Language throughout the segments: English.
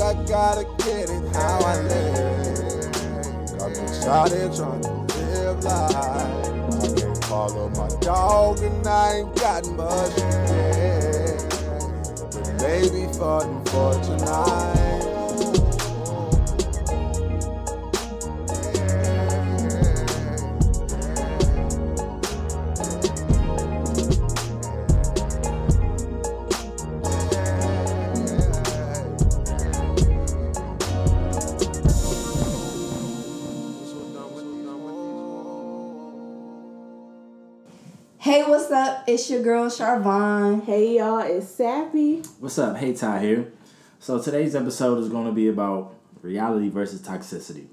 I gotta get it how I live. Got me shawty trying to live life. I can't follow my dog and I ain't got much to get. But baby, fighting for tonight. It's your girl Charvon. Hey y'all, it's Sappy. What's up? Hey Ty here. So today's episode is going to be about reality versus toxicity.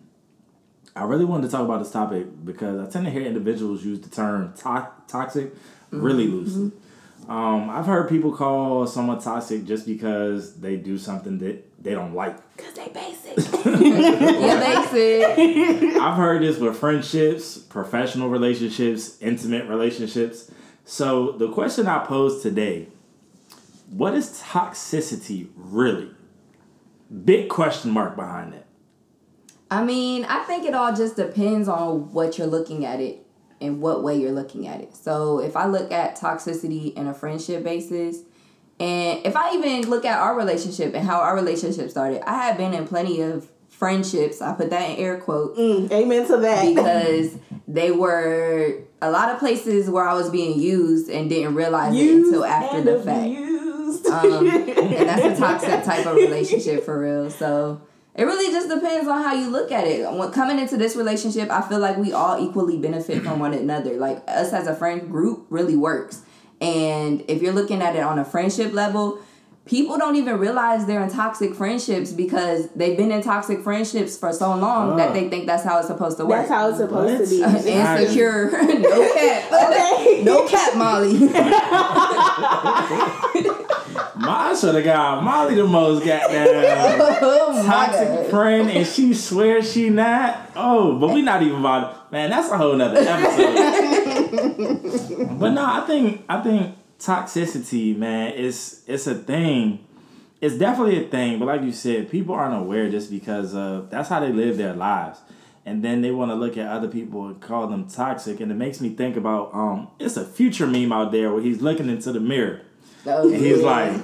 I really wanted to talk about this topic because I tend to hear individuals use the term to- toxic really loosely. Um, I've heard people call someone toxic just because they do something that they don't like. Cause they basic. Yeah, basic. I've heard this with friendships, professional relationships, intimate relationships. So the question I pose today, what is toxicity really? Big question mark behind it. I mean, I think it all just depends on what you're looking at it and what way you're looking at it. So if I look at toxicity in a friendship basis, and if I even look at our relationship and how our relationship started, I have been in plenty of friendships. I put that in air quotes Mm, amen to that. because they were a lot of places where I was being used and didn't realize it until after the fact. Um, and that's a toxic type of relationship for real. So it really just depends on how you look at it. When coming into this relationship, I feel like we all equally benefit from one another. Like us as a friend group really works. And if you're looking at it on a friendship level, people don't even realize they're in toxic friendships because they've been in toxic friendships for so long that Ah. they think that's how it's supposed to work. That's how it's supposed to be. Insecure, no cap, Okay. no cap, Molly. I should have got Molly the most goddamn oh my toxic friend, and she swears she not. Oh, but we not even about it. man. That's a whole nother episode. but no, I think I think toxicity, man, is it's a thing. It's definitely a thing, but like you said, people aren't aware just because of that's how they live their lives. And then they want to look at other people and call them toxic. And it makes me think about um it's a future meme out there where he's looking into the mirror. And he's yeah. like,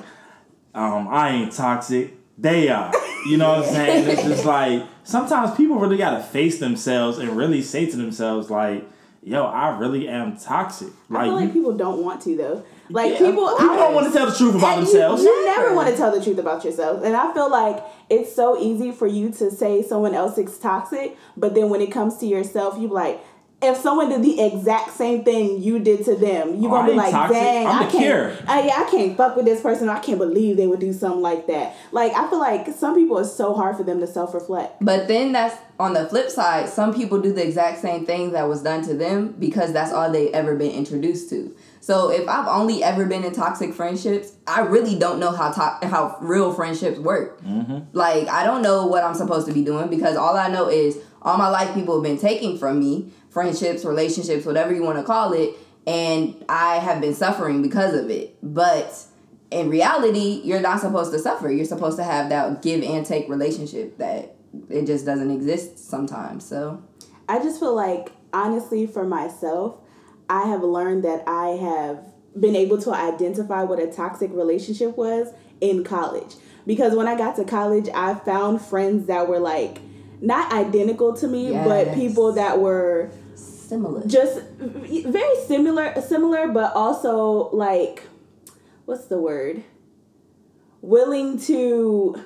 um, I ain't toxic. They are. You know what I'm saying? It's just like sometimes people really gotta face themselves and really say to themselves, like, yo, I really am toxic. Like, I feel like people don't want to though. Like Yeah, people, people I don't want to tell the truth about And you- themselves. You, never want to tell the truth about yourself. And I feel like it's so easy for you to say someone else is toxic, but then when it comes to yourself, you be like, if someone did the exact same thing you did to them, you're gonna be like, toxic. dang, I'm I can't. I, yeah, I can't fuck with this person. I can't believe they would do something like that. Like, I feel like some people it's so hard for them to self reflect. But then that's on the flip side, some people do the exact same thing that was done to them because that's all they ever been introduced to. So if I've only ever been in toxic friendships, I really don't know how to- how real friendships work. Mm-hmm. Like I don't know what I'm supposed to be doing because all I know is all my life people have been taking from me, friendships, relationships, whatever you want to call it, and I have been suffering because of it. But in reality, you're not supposed to suffer. You're supposed to have that give and take relationship that it just doesn't exist sometimes. So I just feel like, honestly, for myself, I have learned that I have been able to identify what a toxic relationship was in college. Because when I got to college, I found friends that were like not identical to me, but people that were similar. just very similar, similar, but also like, what's the word? Willing to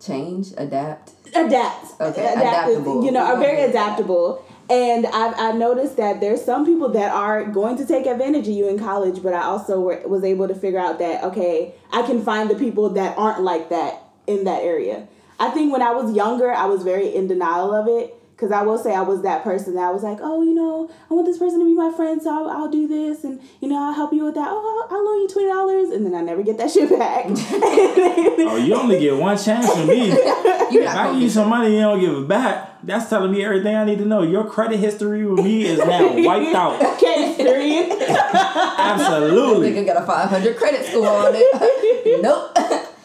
Change, adapt. adapt. Okay, Adapt- adaptable. You know, are very adaptable. And I've, I've noticed that there's some people that are going to take advantage of you in college, but I also were, was able to figure out that, okay, I can find the people that aren't like that in that area. I think when I was younger, I was very in denial of it. Because I will say I was that person that I was like, oh, you know, I want this person to be my friend, so I'll, I'll do this, and you know, I'll help you with that. Oh, I'll, I'll loan you twenty dollars, and then I never get that shit back. Oh, you only get one chance from me. You If I gonna give you some money and you don't give it back, that's telling me everything I need to know. Your credit history with me is now wiped out. okay, period. Absolutely. Nigga got a 500 credit score on it. nope.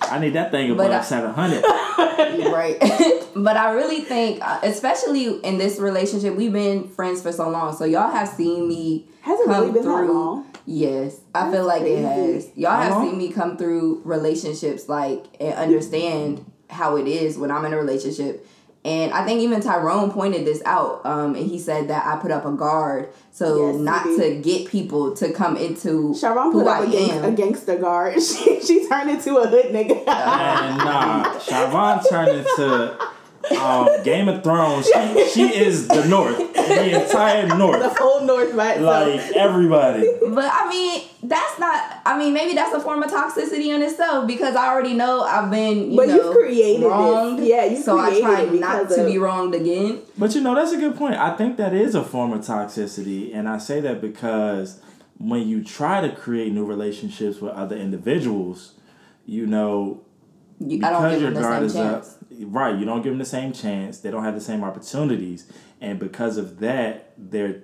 I need that thing But above seven hundred. right. but I really think, uh, especially in this relationship, we've been friends for so long. So y'all have seen me Has it come really been that through. long? Yes, I That's feel like it has. Y'all How have seen me come through relationships, like and understand how it is when I'm in a relationship. And I think even Tyrone pointed this out, um, and he said that I put up a guard so Yes, not to get people to come into Sharon put I up a, gang- am. a gangster guard. She, she turned into a hood nigga. And nah, Siobhan turned into um, Game of Thrones. She, she is the North, the entire north. the whole North by itself. like everybody. But I mean, that's not. I mean, maybe that's a form of toxicity in itself because I already know I've been, you But know, you've created this. wronged. Yeah, you've so I created try not because to of- be wronged again. But you know, that's a good point. I think that is a form of toxicity. And I say that because when you try to create new relationships with other individuals, you know, You, I don't give them the same is chance. up, right, you don't give them the same chance. They don't have the same opportunities. And because of that, their,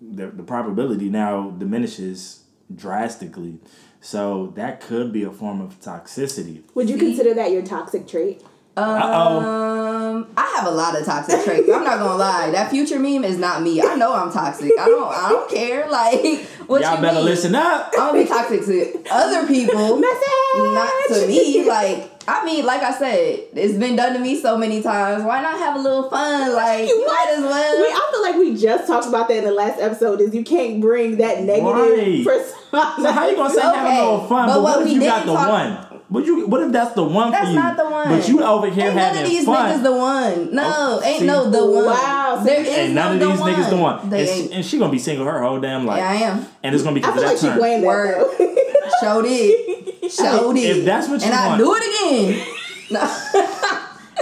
their the probability now diminishes drastically. So that could be a form of toxicity. Would you consider that your toxic trait? Um, I have a lot of toxic traits. I'm not gonna lie. That future meme is not me. I know I'm toxic. I don't. I don't care. Like, what Y'all better mean? listen up. I'm gonna be toxic to other people, not to me. Like, I mean, like I said, it's been done to me so many times. Why not have a little fun? Like, you might as well. Wait, I feel like we just talked about that in the last episode. Is you can't bring that negative Right. persona. So how you gonna say having a little fun? but But, what what if we you got the talk- one? What you? What if that's the one That's for you? not the one. But you over here Ain't none of these fun. niggas the one. No, Oh, ain't see? no the one. Wow, so there you- is and none no of these the niggas the one. They And, ain't. she, and she gonna be single her whole damn life. Yeah, I am. And it's gonna be I because feel of like that she turn. playing that Word. Showed it. Showed it. If that's what you and I want. do it again. No.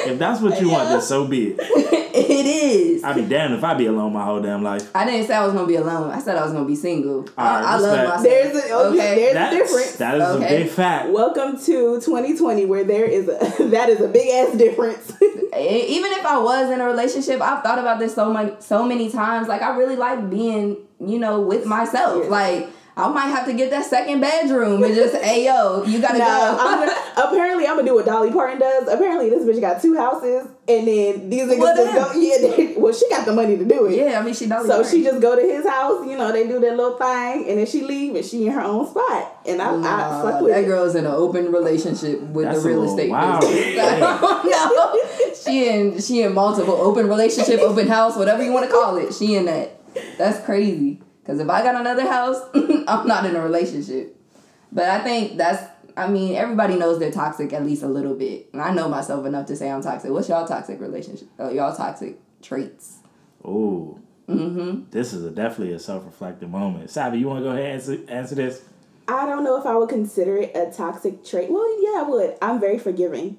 If that's what you want, then so be it. it is. I'd be damned if I be alone my whole damn life. I didn't say I was gonna be alone. I said I was gonna be single. Alright, I, I love respect. myself. There's a oh, Okay. there's a difference. that is Okay. a big fact. Welcome to 2020, where there is a that is a big ass difference. Even if I was in a relationship, I've thought about this so much, so many times. Like I really like being, you know, with myself. Yeah. Like I might have to get that second bedroom and just, hey yo, you gotta Nah, go. I'm gonna, apparently I'm gonna do what Dolly Parton does. Apparently this bitch got two houses, and then these niggas What just go. Yeah, they, well she got the money to do it. yeah, I mean she Dolly So Parton. she just go to his house, you know, they do their little thing, and then she leave, and she in her own spot, and I, I Nah, fuck with that it. girl's in an open relationship with That's the real estate wild. business. no, she in she in multiple open relationship, open house, whatever you want to call it. She in that. That's crazy. Because if I got another house, I'm not in a relationship. But I think that's. I mean, everybody knows they're toxic at least a little bit, and I know myself enough to say I'm toxic. What's y'all toxic relationship? Uh, y'all toxic traits? Ooh. Mm-hmm. This is a, definitely a self-reflective moment. Sabi, you want to go ahead and answer, answer this? I don't know if I would consider it a toxic trait. Well, yeah, I would. I'm very forgiving.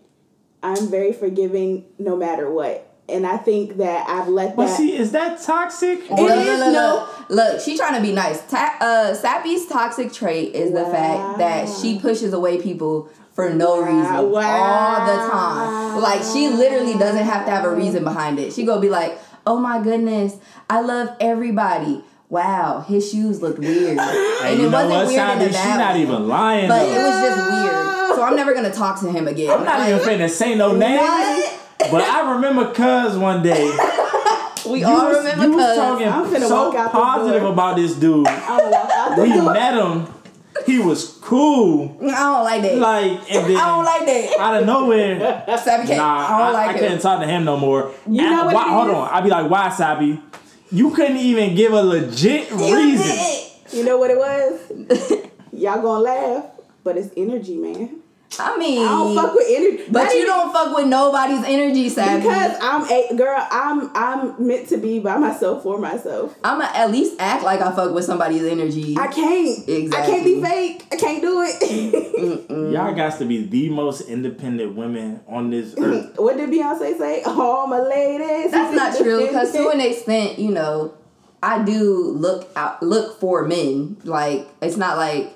I'm very forgiving no matter what. And I think that I've let But that. see, is that toxic? It is, no. Look, she's trying to be nice. Ta- uh, Sappy's toxic trait is the fact that she pushes away people for no Wow. reason Wow. all the time. Like she literally doesn't have to have a reason behind it. She gonna be like, "Oh my goodness, I love everybody." Wow, his shoes looked weird, Hey, and you it know wasn't what, weird in a bad not even lying. But though. it was just weird. So I'm never gonna talk to him again. I'm not even finna say no names. What? But I remember Cuz one day. We You all was, remember you was cuz. talking I'm finna so walk out the positive door. about this dude. I'm walk out the We door. met him. He was cool. I don't like that. Like, and then I don't like that. out of nowhere, Sappy can't. nah, I don't like I it. couldn't talk to him no more. You And know what why, Hold on. I'd be like, why, Sabi? You couldn't even give a legit You reason. did. You know what it was? Y'all gonna laugh, but it's energy, man. I mean, I don't fuck with energy. But Not you even- don't fuck with nobody's energy, Savvy. because I'm a girl. I'm I'm meant to be by myself for myself. I'ma at least act like I fuck with somebody's energy. I can't. Exactly. I Exactly. can't be fake. I can't do it. Y'all got to be the most independent women on this earth. what did Beyonce say? All my ladies. That's not true because to an extent, you know, I do look out look for men. Like it's not like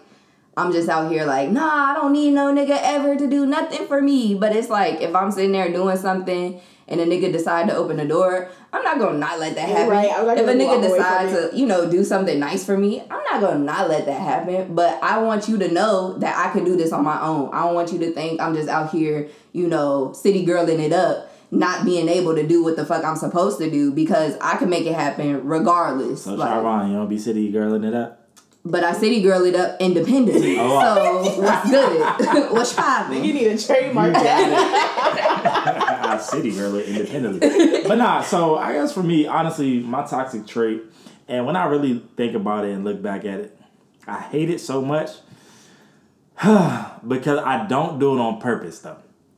I'm just out here like, nah, I don't need no nigga ever to do nothing for me. But it's like if I'm sitting there doing something and a nigga decide to open the door, I'm not gonna not let that happen. Right, I'm if a nigga away decides to, you know, do something nice for me, I'm not gonna not let that happen. But I want you to know that I can do this on my own. I don't want you to think I'm just out here, you know, city girling it up, not being able to do what the fuck I'm supposed to do because I can make it happen regardless. So Like, Charvon, you don't be city girling it up. But I city girl it up independently. Oh, wow. So what's good? what's You need a trademark that. I city girl it independently. But nah, so I guess for me, honestly, my toxic trait, and when I really think about it and look back at it, I hate it so much because I don't do it on purpose though.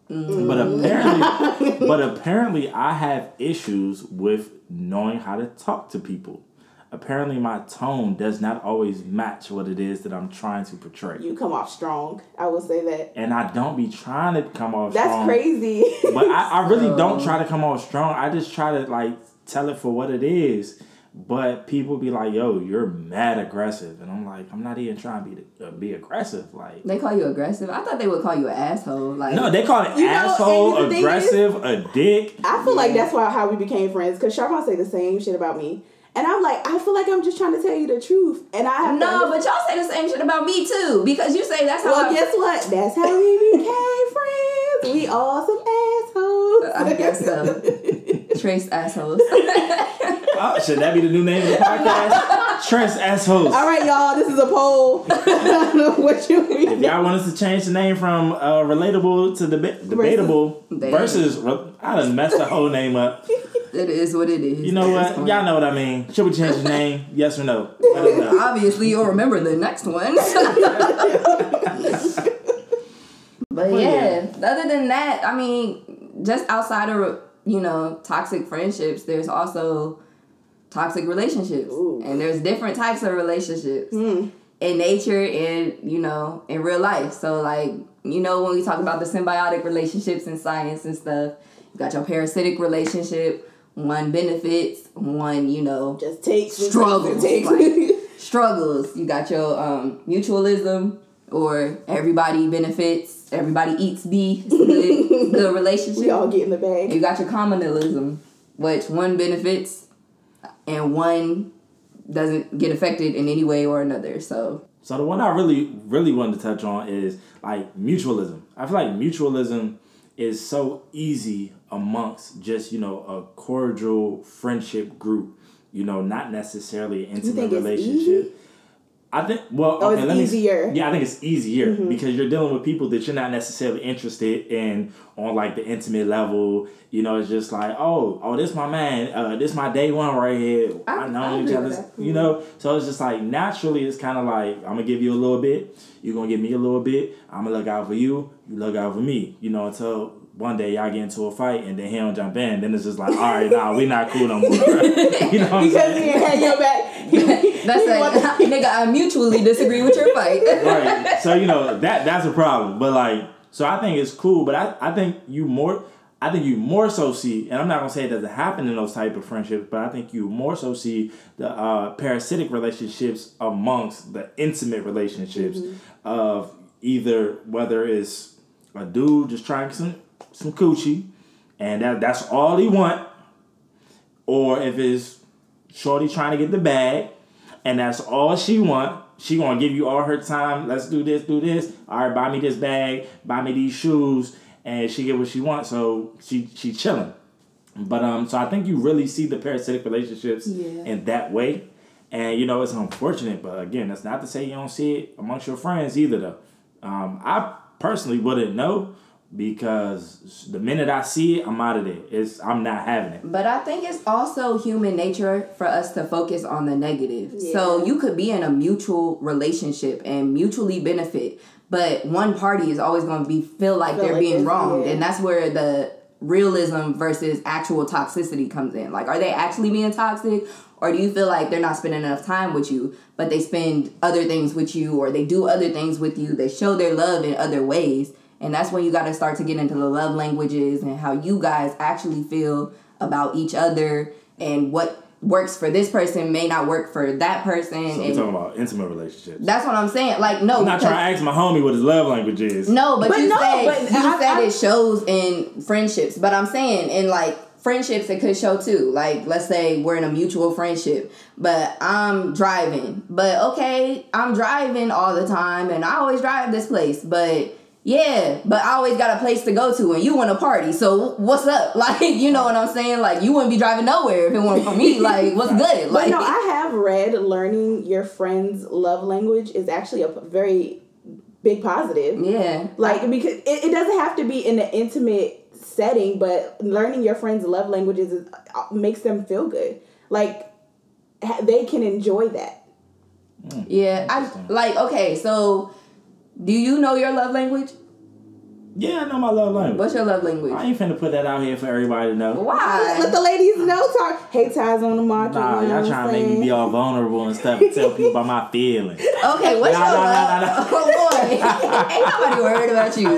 Mm. But apparently, but apparently, I have issues with knowing how to talk to people. Apparently, my tone does not always match what it is that I'm trying to portray, you come off strong. I will say that. and I don't be trying to come off. Strong. That's strong. crazy. But I, I really don't try to come off strong. I just try to like tell it for what it is. But people be like, "Yo, you're mad aggressive," and I'm like, "I'm not even trying to be uh, be aggressive." Like, They call you aggressive. I thought they would call you an asshole. Like no, they call it You know, asshole, and the is- aggressive, a dick. I feel like that's why how we became friends because Sharpon say the same shit about me, and I'm like, I feel like I'm just trying to tell you the truth, and I have No, to but y'all say the same shit about me too because you say that's how. well, I, guess what? That's how we became friends. We all some assholes. I guess so. Trace assholes. Oh, should that be the new name of the podcast? Tress assholes. All right, y'all. This is a poll. I don't know what you If y'all want us to change the name from uh, relatable to deba- debatable Damn. versus, re- I done messed the whole name up. it is what it is. You know what? Y'all know what I mean. Should we change the name? Yes or no? Let us know. Obviously, you'll remember the next one. but Well, yeah, other than that, I mean, just outside of you know toxic friendships, there's also toxic relationships, Ooh. and there's different types of relationships Hmm. in nature and you know in real life. So like you know when we talk about the symbiotic relationships in science and stuff, you got your parasitic relationship. One benefits, one you know Just takes Struggles, takes like- struggles. You got your um, mutualism, or everybody benefits, everybody eats B. It's good, good relationship. we all get in the bag. you got your communalism, which one benefits and one doesn't get affected in any way or another. So So the one I really, really wanted to touch on is like mutualism. I feel like mutualism is so easy amongst just you know a cordial friendship group. You know, not necessarily an intimate relationship. I think well, Oh, okay, it's let me- easier. yeah, I think it's easier because you're dealing with people that you're not necessarily interested in on like the intimate level. You know, it's just like, oh, oh, this my man, uh, this my day one right here. I- I, know each other. You know, so it's just like naturally, it's kind of like I'm gonna give you a little bit, you're gonna give me a little bit. I'm gonna look out for you, you look out for me. You know, until one day y'all get into a fight and then he don't jump in, then it's just like, all right, nah, we not cool no more. you know what I'm Because he had your back. that's He like, nigga, I mutually disagree with your fight. right. So you know that that's a problem. But like, so I think it's cool. But I, I think you more. I think you more so see, and I'm not gonna say it doesn't happen in those type of friendships, but I think you more so see the uh, parasitic relationships amongst the intimate relationships of either whether it's a dude just trying some some coochie, and that that's all he want, or if it's shorty trying to get the bag, and that's all she want. She gonna give you all her time. Let's do this, do this. All right, buy me this bag, buy me these shoes, and she get what she wants. So she she chilling. But um, so I think you really see the parasitic relationships Yeah. in that way, and you know it's unfortunate. But again, that's not to say you don't see it amongst your friends either. Though, um, I personally wouldn't know because the minute I see it, I'm out of there. It's I'm not having it. But I think it's also human nature for us to focus on the negative. So you could be in a mutual relationship and mutually benefit, but one party is always going to be feel like Feel they're like being it's- wronged, yeah. and that's where the realism versus actual toxicity comes in. Like, are they actually being toxic? Or do you feel like they're not spending enough time with you, but they spend other things with you, or they do other things with you? They show their love in other ways. And that's when you got to start to get into the love languages and how you guys actually feel about each other and what works for this person may not work for that person. So we're talking about intimate relationships. that's what I'm saying. Like no, I'm not trying to ask my homie what his love language is. no, but, But you no, said but you I- said I- it shows in friendships. But I'm saying in like friendships, it could show too. Like let's say we're in a mutual friendship, but I'm driving. But okay, I'm driving all the time, and I always drive this place. But yeah, but I always got a place to go to, and you want to party. So what's up? Like you know what I'm saying? Like you wouldn't be driving nowhere if it weren't for me. Like what's good? But no, I have read learning your friend's love language is actually a very big positive. yeah, Like because it, it doesn't have to be in an intimate setting, but learning your friend's love languages is, uh, makes them feel good. Like they can enjoy that. yeah. I Interesting. like okay. So do you know your love language? Yeah, I know my love language. What's your love language? I ain't finna put that out here for everybody to know. Why? Let the ladies know. Talk. Hey, ties on the market. Nah, you know y'all what trying I'm to make me be all vulnerable and stuff and tell people about my feelings. Okay, what's Nah, your nah, love? nah, nah, Oh boy, ain't nobody worried about you.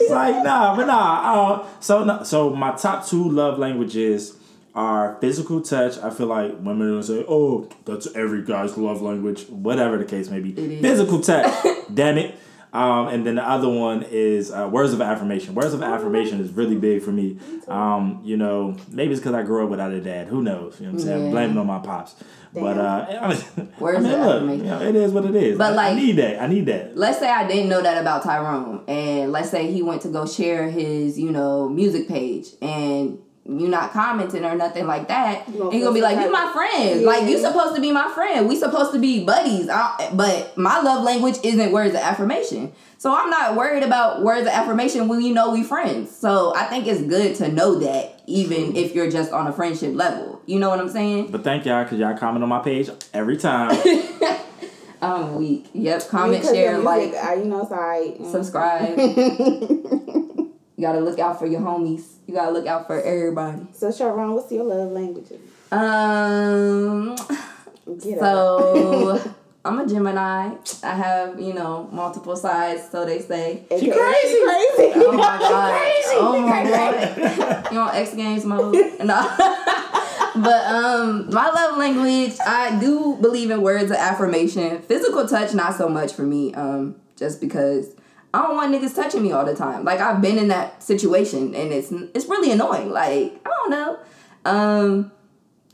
It's like nah, but nah. Uh, so no- so my top two love languages are physical touch. I feel like women are gonna say, "Oh, that's every guy's love language," whatever the case may be. is. Physical touch. damn it. Um, and then the other one is uh, words of affirmation. Words of affirmation is really big for me. Um, you know, maybe it's because I grew up without a dad. Who knows? You know what I'm saying? Yeah. Blaming on my pops. But uh, I mean, Words I mean, of look, affirmation. you know, it is what it is. But, I, I need that. I need that. Let's say I didn't know that about Tyrone, and let's say he went to go share his, you know, music page, and you not commenting or nothing like that. You gonna and you gonna be like, some "You my friend. Yeah. Like you supposed to be my friend. We supposed to be buddies." I, but my love language isn't words of affirmation, so I'm not worried about words of affirmation when you know we friends. So I think it's good to know that, even if you're just on a friendship level. You know what I'm saying? But thank y'all because y'all comment on my page every time. I'm weak. Yep. Comment, Because share, the like, music, uh, you know, it's alright. Mm. subscribe. you gotta look out for your homies. You gotta look out for everybody. So, Sharon, what's your love languages? Um. Get So I'm a Gemini. I have you know multiple sides, so they say. AKA She crazy. Crazy. Oh my god! Oh my god! You on X Games mode? No. but um, my love language, I do believe in words of affirmation. Physical touch, not so much for me. Um, just because I don't want niggas touching me all the time. Like I've been in that situation, and it's it's really annoying. Like I don't know. Um,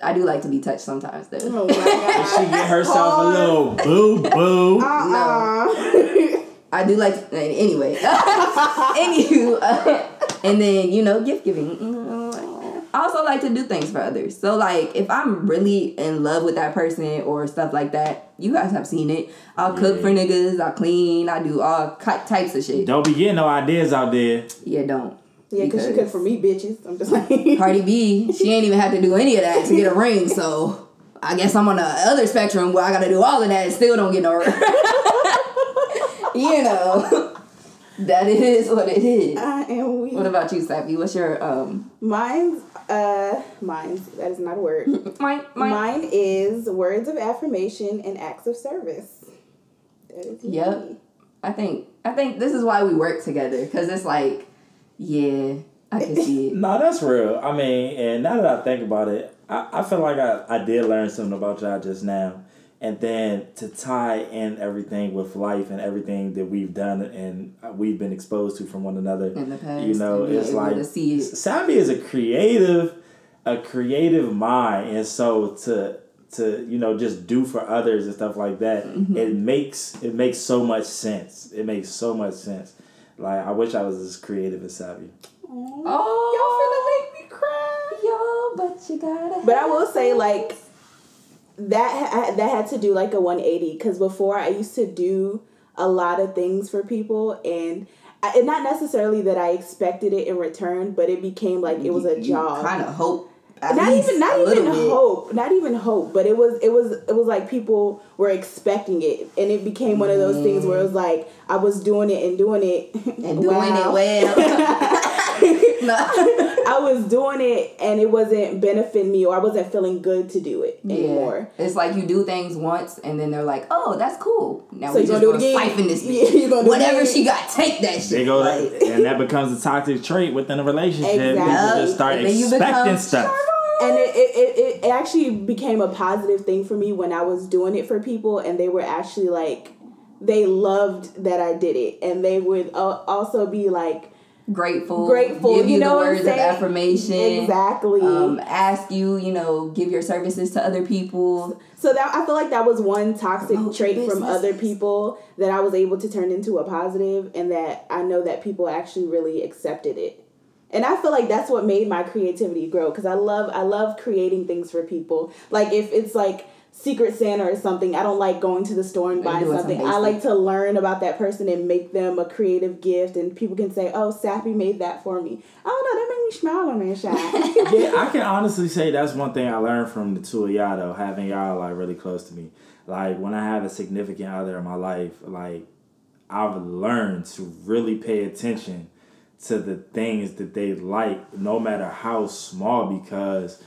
I do like to be touched sometimes though. Oh my god. she get herself a little boo boo. Uh-uh. I do like anyway. Anywho, uh, and then you know gift giving. Mm, I also like to do things for others. So like if I'm really in love with that person or stuff like that, you guys have seen it. I'll cook for niggas. I'll clean. I do all types of shit. Don't be getting no ideas out there. Yeah, don't. yeah, because she Because- cooked for me, bitches. I'm just like. Cardi B, she ain't even had to do any of that to get a ring. So I guess I'm on the other spectrum where I got to do all of that and still don't get no ring. you know, that is what it is. I am weak. What about you, Sappy? What's your um? Mine's, uh, mine. that is not a word. Mine, mine. Mine is words of affirmation and acts of service. That is me. Yep. I think I think this is why we work together because it's like, yeah, I can see it. No, that's real. I mean, and now that I think about it, I, I feel like I, I did learn something about y'all just now. And then to tie in everything with life and everything that we've done and we've been exposed to from one another. In the past, You know, it's like to see it. Savvy is a creative, a creative mind, and so to to you know just do for others and stuff like that, Mm-hmm. it makes it makes so much sense. It makes so much sense. Like I wish I was as creative as Savvy. Oh, Y'all finna make me cry. yo, but you gotta. But I will say, like, that that had to do like a 180 because before I used to do a lot of things for people and. I, and not necessarily that I expected it in return, but it became like it was a job. Kind of hope. not even not even little bit. hope not even hope but it was it was it was like people were expecting it and it became one of those things where it was like i was doing it and doing it and doing Wow. it well. no. i was doing it and it wasn't benefiting me or i wasn't feeling good to do it anymore Yeah. It's like you do things once and then they're like, oh, that's cool. Now So we you just gonna gonna do it again? siphon this Yeah, bitch. you gonna do it Whatever she got, take that shit. They go, Like, and that becomes a toxic trait within a relationship. Exactly. People just start And then expecting become stuff. and it, it, it, it actually became a positive thing for me when I was doing it for people, and they were actually like, they loved that I did it, and they would uh, also be like grateful, grateful, give you, you know the words of affirmation, exactly. Um, ask you, you know, give your services to other people. So that I feel like that was one toxic Promote trait from other people that I was able to turn into a positive, and that I know that people actually really accepted it. And I feel like that's what made my creativity grow because I love I love creating things for people. Like if it's like Secret Santa or something, I don't like going to the store and buying something. I like to learn about that person and make them a creative gift, and people can say, "Oh, Sappy made that for me." Oh no, that made me smile on that shot. yeah, I can honestly say that's one thing I learned from the two of y'all though, having y'all like really close to me. Like when I have a significant other in my life, like I've learned to really pay attention to the things that they like, no matter how small, because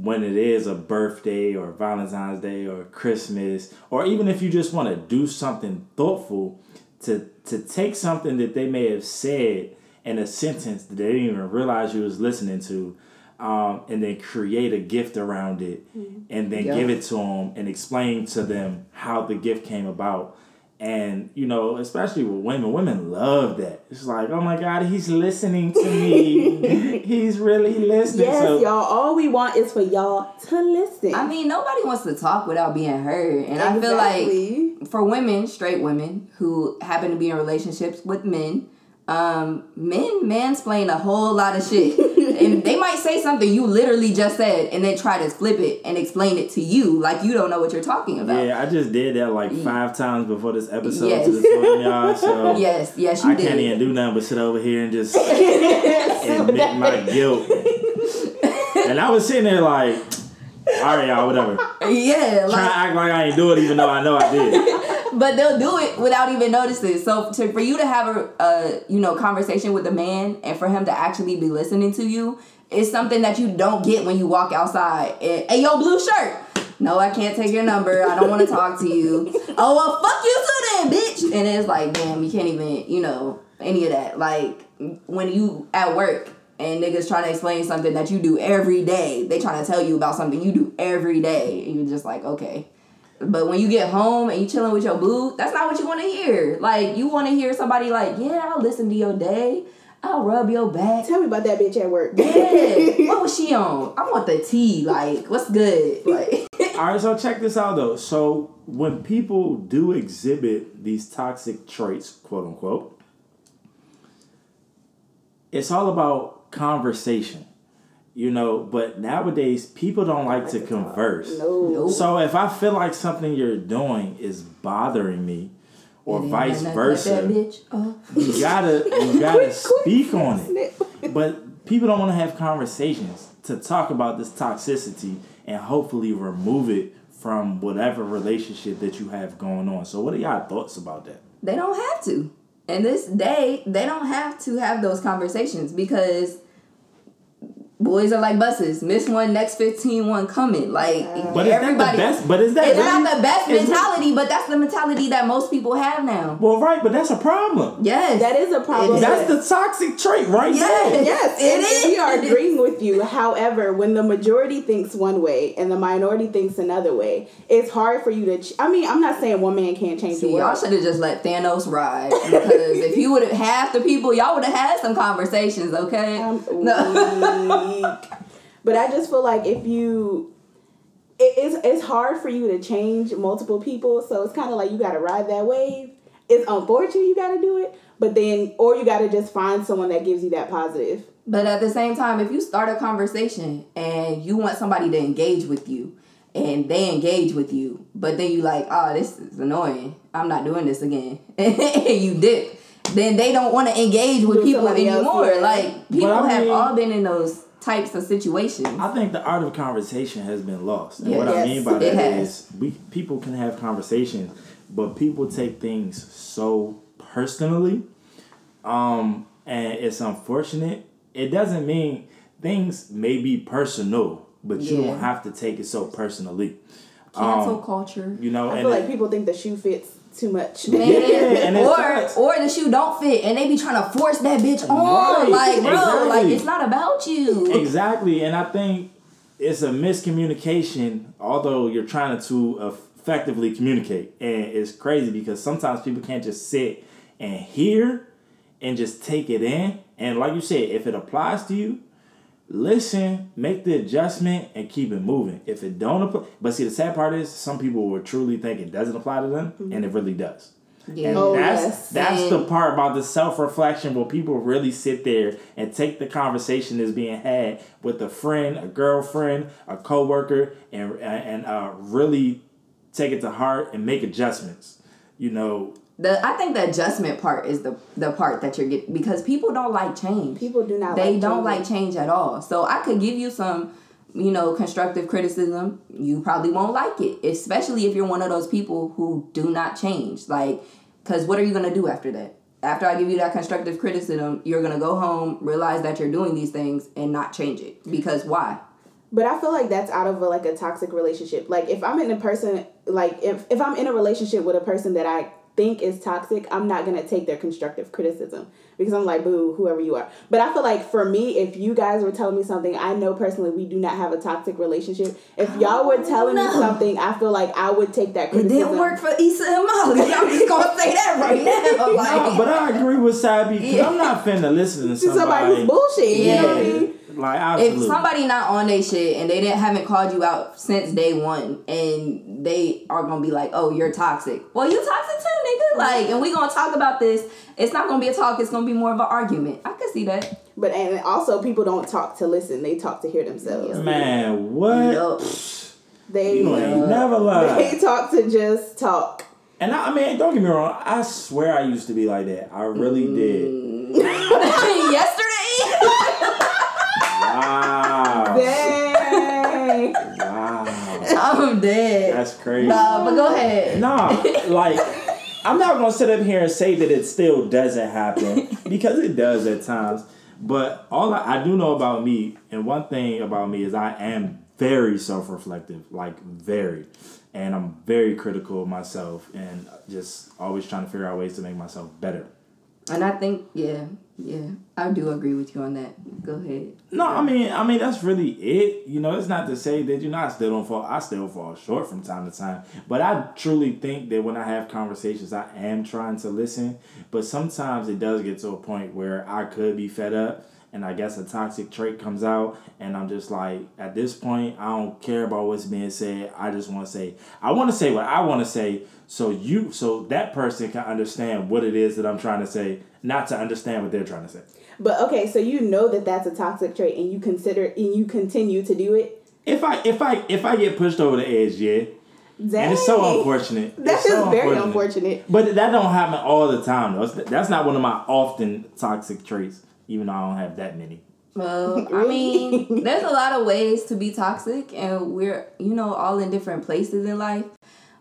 when it is a birthday or Valentine's Day or Christmas, or even if you just want to do something thoughtful, to to take something that they may have said in a sentence that they didn't even realize you was listening to, um, and then create a gift around it, and then Yeah. give it to them and explain to them how the gift came about. And you know, especially with women, women love that. It's like, oh my God, he's listening to me. he's really listening. yes, so, y'all. All we want is for y'all to listen. I mean, nobody wants to talk without being heard, and I feel like for women, straight women who happen to be in relationships with men, um, men mansplain a whole lot of shit. and they might say something you literally just said and then try to flip it and explain it to you like you don't know what you're talking about. Yeah, I just did that like five times before this episode Yes. to two of y'all. So Yes, yes, you I did. can't even do nothing but sit over here and just admit my guilt. and I was sitting there like, all right, y'all, whatever. Yeah, Trying to act like I ain't do it, even though I know I did. But they'll do it without even noticing. So to, for you to have a, a you know conversation with a man and for him to actually be listening to you is something that you don't get when you walk outside. And, hey, yo, blue shirt. No, I can't take your number. I don't want to talk to you. Oh well, fuck you too, then, bitch. And it's like, damn, you can't even, you know, any of that. Like when you at work and niggas trying to explain something that you do every day, they trying to tell you about something you do every day, and you're just like, okay. But when you get home and you chilling with your boo, that's not what you want to hear. Like you want to hear somebody like, yeah, I'll listen to your day. I'll rub your back. Tell me about that bitch at work. Yeah. what was she on? I want the tea. Like, what's good? Like, All right, so check this out though. So when people do exhibit these toxic traits, quote unquote, it's all about conversation. You know, but nowadays people don't like to converse. No. So if I feel like something you're doing is bothering me, or vice versa, Like. Oh. Uh. you gotta you gotta speak on it. But people don't want to have conversations to talk about this toxicity and hopefully remove it from whatever relationship that you have going on. So what are y'all thoughts about that? They don't have to. In this day, they don't have to have those conversations because boys are like buses. Miss one, next 15 one coming. Like But is that the everybody. best? But is that It's really- not the best is it- mentality, but that's the mentality that most people have now. Well, right, but that's a problem. Yes. That is a problem. That's the toxic trait right Yes. there. Yes, It and is. we are agreeing with you. However, when the majority thinks one way and the minority thinks another way, it's hard for you to. Ch- I mean, I'm not saying one man can't change the world. y'all should have just let Thanos ride because if you would have half the people, y'all would have had some conversations, okay? I'm no. Mm, weak. But I just feel like if you, it, it's it's hard for you to change multiple people. So it's kind of like you got to ride that wave. It's unfortunate you got to do it, but then or you got to just find someone that gives you that positive. But at the same time, if you start a conversation and you want somebody to engage with you and they engage with you, but then you like, oh, this is annoying. I'm not doing this again. and you dip. Then they don't want to engage with With people somebody else, anymore. yeah. Like people I have all been in those types of situations. I think the art of conversation has been lost. And Yeah. what I Yes, mean by it that has. is we people can have conversations, but people take things so personally. Um, and it's unfortunate. It doesn't mean things may be personal, but you don't have to take it so personally. Cancel Um, culture. You know, I and feel like it- people think the shoe fits too much. Man, and or or the shoe don't fit and they be trying to force that bitch on. Right, Like, bro, like it's not about you. Exactly, and I think it's a miscommunication. Although you're trying to effectively communicate, and it's crazy because sometimes people can't just sit and hear and just take it in. And like you said, if it applies to you, listen, make the adjustment, and keep it moving. If it don't apply, but see, the sad part is some people will truly think it doesn't apply to them, and it really does. Yeah. And Oh, that's yes. that's the part about the self reflection where people really sit there and take the conversation that's being had with a friend, a girlfriend, a coworker, and and uh, really take it to heart and make adjustments. You know, The I think the adjustment part is the the part that you're getting because people don't like change. People do not They like don't changing. like change at all. So I could give you some, you know, constructive criticism. You probably won't like it, especially if you're one of those people who do not change. Like, because what are you gonna do after that? After I give you that constructive criticism, you're gonna go home, realize that you're doing these things, and not change it. Because why? But I feel like that's out of a, like a toxic relationship. Like if I'm in a person, like if, if I'm in a relationship with a person that I think is toxic, I'm not gonna take their constructive criticism because I'm like, boo, whoever you are. But I feel like for me, if you guys were telling me something, I know personally we do not have a toxic relationship. If y'all were telling me something, I feel like I would take that criticism. It criticism. didn't work for Issa and Molly. I'm just gonna say that right now. Like, no, but I agree with Sabi because I'm not finna listen to to somebody somebody. who's bullshit. You know what I Yeah. mean? Like if somebody not on their shit and they didn't haven't called you out since day one and they are gonna be like, oh, you're toxic. Well, you toxic too, nigga. Like, and we gonna talk about this. It's not gonna be a talk. It's gonna be more of an argument. I can see that. But and also people don't talk to listen; they talk to hear themselves. Man, what? Yup. They You ain't never lied. they talk to just talk. And I, I mean, don't get me wrong. I swear I used to be like that. I really Mm. did. Yesterday. Wow. Dang. Wow. I'm dead. That's crazy. Nah, but go ahead. Nah, like I'm not gonna sit up here and say that it still doesn't happen because it does at times. But all I, I do know about me, and one thing about me is I am very self-reflective, like very, and I'm very critical of myself, and just always trying to figure out ways to make myself better. And I think, yeah, yeah, I do agree with you on that. Go ahead. No, I mean, I mean that's really it. You know, it's not to say that you know I still don't fall. I still fall short from time to time. But I truly think that when I have conversations, I am trying to listen. But sometimes it does get to a point where I could be fed up, and I guess a toxic trait comes out, and I'm just like, at this point, I don't care about what's being said. I just want to say, I want to say what I want to say, so you, so that person can understand what it is that I'm trying to say, not to understand what they're trying to say. But okay, so you know that that's a toxic trait, and you consider and you continue to do it. If I if I if I get pushed over the edge, yeah, Dang. and it's so unfortunate. That's so very unfortunate. But that don't happen all the time though. That's not one of my often toxic traits, even though I don't have that many. Well, I mean, there's a lot of ways to be toxic, and we're, you know, all in different places in life.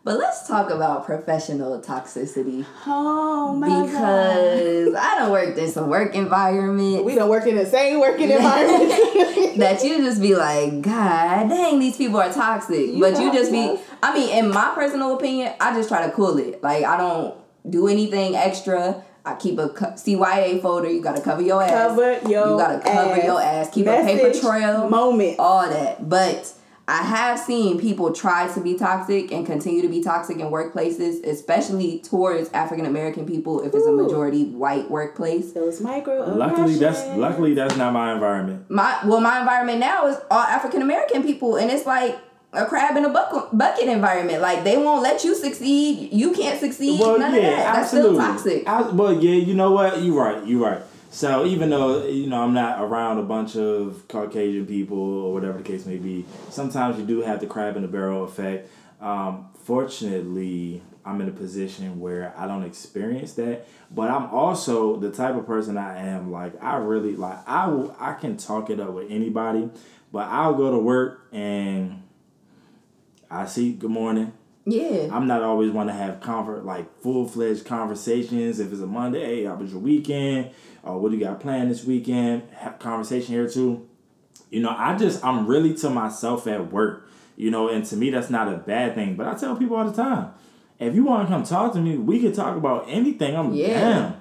But let's talk about professional toxicity Oh my god. because I don't work in some work environment We don't work in the same working environment. that you just be like, God dang, these people are toxic. You but you just be, enough. I mean, in my personal opinion, I just try to cool it. Like, I don't do anything extra. I keep a co- CYA folder. You gotta cover your ass. Cover your You gotta cover ass. your ass. Keep a paper trail. moment. all that. But I have seen people try to be toxic and continue to be toxic in workplaces, especially towards African American people if it's a majority white workplace. Those micro. Luckily, that's luckily that's not my environment. My well, my environment now is all African American people, and it's like a crab in a bucket, bucket environment. Like they won't let you succeed. You can't succeed. Well, None yeah, of that. That's absolutely. still toxic. I, well, yeah, you know what? You're right. You're right. So even though you know I'm not around a bunch of Caucasian people or whatever the case may be, sometimes you do have the crab in the barrel effect. Um, fortunately, I'm in a position where I don't experience that, but I'm also the type of person I am. Like I really like I will I can talk it up with anybody, but I'll go to work and I see good morning. yeah. I'm not always want to have convert like full fledged conversations. If it's a Monday, hey, how was your weekend? Or what do you got planned this weekend? Have conversation here too. You know, I just I'm really to myself at work. You know, and to me that's not a bad thing. But I tell people all the time, if you want to come talk to me, we can talk about anything. I'm Yeah. down.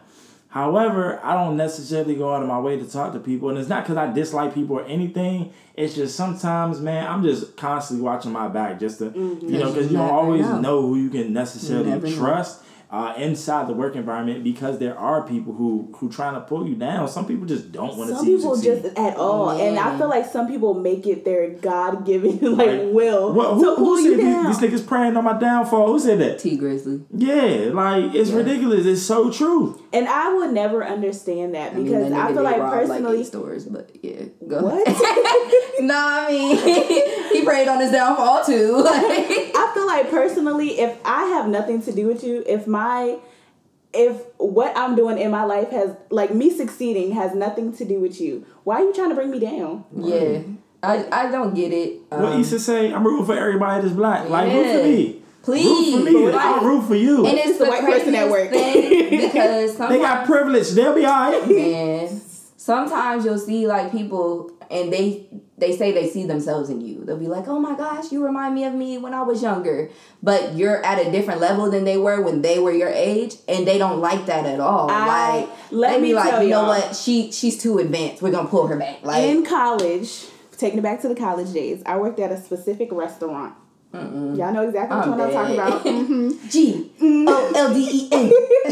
However, I don't necessarily go out of my way to talk to people, and it's not because I dislike people or anything. It's just sometimes, man, I'm just constantly watching my back just to, mm-hmm. you know, because you don't always know. know who you can necessarily trust. know. Trust uh, inside the work environment because there are people who who trying to pull you down. Some people just don't want to Some see you people just at all, and I feel like some people make it their God given like Like, will Well, to who, pull who you said down. these, these niggas praying on my downfall? Who said that? Tee Grizzley. Yeah, like it's ridiculous. It's so true. and I would never understand that I mean, because I feel like personally, eight stores, but yeah, go. what? nah, I mean, he prayed on his downfall too. Like, I feel like personally, if I have nothing to do with you, if my if what I'm doing in my life has like me succeeding has nothing to do with you, why are you trying to bring me down? yeah, I I don't get it. what Um, Issa say? I'm rooting for everybody that's black. Like root for Yeah. me. Please, root for me. like- I'll root for you. and it's the the white person at craziest work. because sometimes they got privilege. They'll be alright. man, sometimes you'll see like people and they they say they see themselves in you. They'll be like, "Oh my gosh, you remind me of me when I was younger," but you're at a different level than they were when they were your age, and they don't like that at all. I- like, let they me be like, "You know what? She she's too advanced. We're gonna pull her back." Like, in college, taking it back to the college days, I worked at a specific restaurant. Y'all know exactly which I'm one I'm talking dead. about. Mhm. G O L D E N.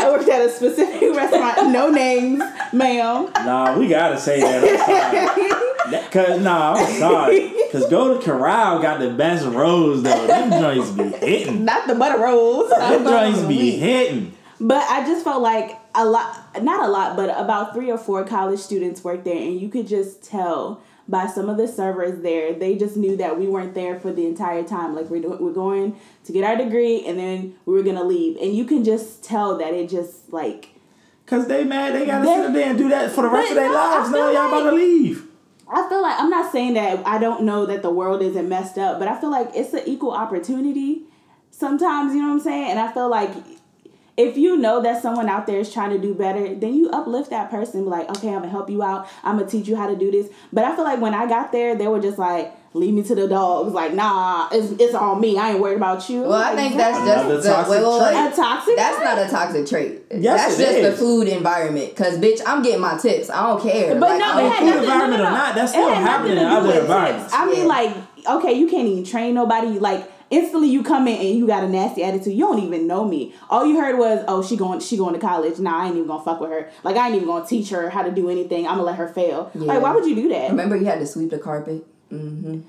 I worked at a specific restaurant. No names, ma'am. Nah, we gotta say that. I'm sorry. Cause nah, I'm sorry. Cause Golden Corral got the best rolls though. Them joints be hitting. Not the butter rolls. Them joints be hitting. But I just felt like a lot, not a lot, but about three or four college students worked there, and you could just tell by some of the servers there, they just knew that we weren't there for the entire time. Like we're do- we're going to get our degree, and then we were gonna leave, and you can just tell that it just like Cause they mad they gotta They- sit there and do that for the rest of their no, lives. No, feel y'all about to leave. I feel like I'm not saying that I don't know that the world isn't messed up, but I feel like it's an equal opportunity. Sometimes, you know what I'm saying? And I feel like if you know that someone out there is trying to do better, then you uplift that person. Like, okay, I'm gonna help you out. I'm gonna teach you how to do this. But I feel like when I got there, they were just like, leave me to the dogs. Like, nah, it's, it's on me. I ain't worried about you. Well, I think that's just the toxic wait, wait, wait. a toxic. That's trait? not a toxic trait. Yes, that's it just the food environment. Cause bitch, I'm getting my tips. I don't care. But Like, no, I'm- it had food nothing, environment no, no, or not, that's It still happening nothing in to do other with environments. I mean, Yeah. like, okay, you can't even train nobody. Like, instantly you come in and you got a nasty attitude. You don't even know me. All you heard was, oh, she going, she going to college. Nah, I ain't even gonna fuck with her. Like, I ain't even gonna teach her how to do anything. I'm gonna let her fail. Yeah. Like, why would you do that, Remember, you had to sweep the carpet. Mm-hmm.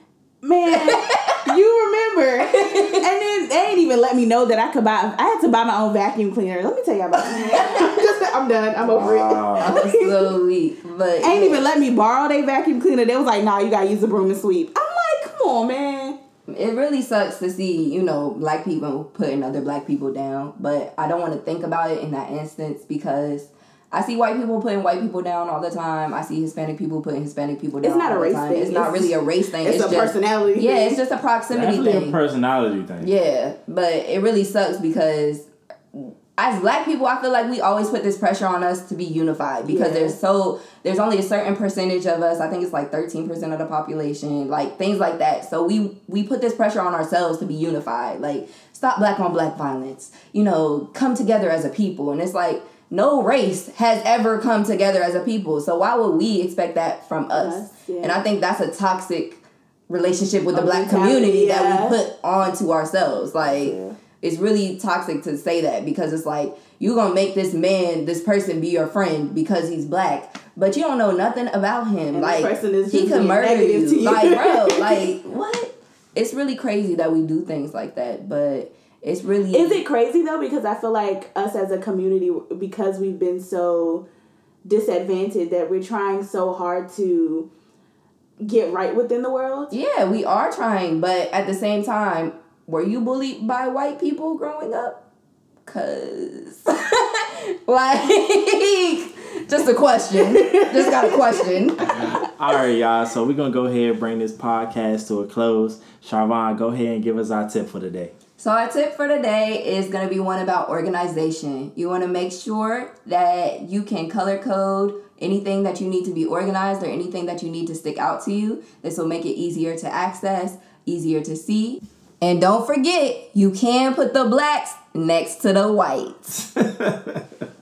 man? you remember? And then they ain't even let me know that I could buy. I had to buy my own vacuum cleaner. Let me tell you about that. Just, I'm done. I'm over it. Wow. I was so weak, but ain't even let me borrow their vacuum cleaner. They was like, nah, you gotta use the broom and sweep. I'm like, come on, man. It really sucks to see you know black people putting other black people down. But I don't want to think about it in that instance because. I see white people putting white people down all the time. I see Hispanic people putting Hispanic people down It's not all a race thing. It's not really a race thing. It's, a just, personality. Yeah, it's just a proximity Definitely thing. a personality thing. Yeah, but it really sucks because as black people, I feel like we always put this pressure on us to be unified because Yeah. there's so there's only a certain percentage of us. I think it's like 13% of the population, like things like that. So we we put this pressure on ourselves to be unified. Like stop black on black violence. You know, come together as a people. And it's like no race has ever come together as a people. So why would we expect that from us? Us, yeah. And I think that's a toxic relationship with the black community yeah. that we put onto ourselves. Like Yeah. It's really toxic to say that because it's like you're gonna make this man, this person be your friend because he's black, but you don't know nothing about him. And like this person is he could murder you. you. Like bro, like what? It's really crazy that we do things like that, but it's really Is it crazy though? Because I feel like us as a community, because we've been so disadvantaged, that we're trying so hard to get right within the world. Yeah, we are trying, but at the same time, were you bullied by white people growing up? Cause like just a question. just got a question. All right, y'all. So we're gonna go ahead and bring this podcast to a close. Charvon, go ahead and give us our tip for the day. So our tip for today is going to be one about organization. You want to make sure that you can color code anything that you need to be organized or anything that you need to stick out to you. This will make it easier to access, easier to see. And don't forget, you can put the blacks next to the whites.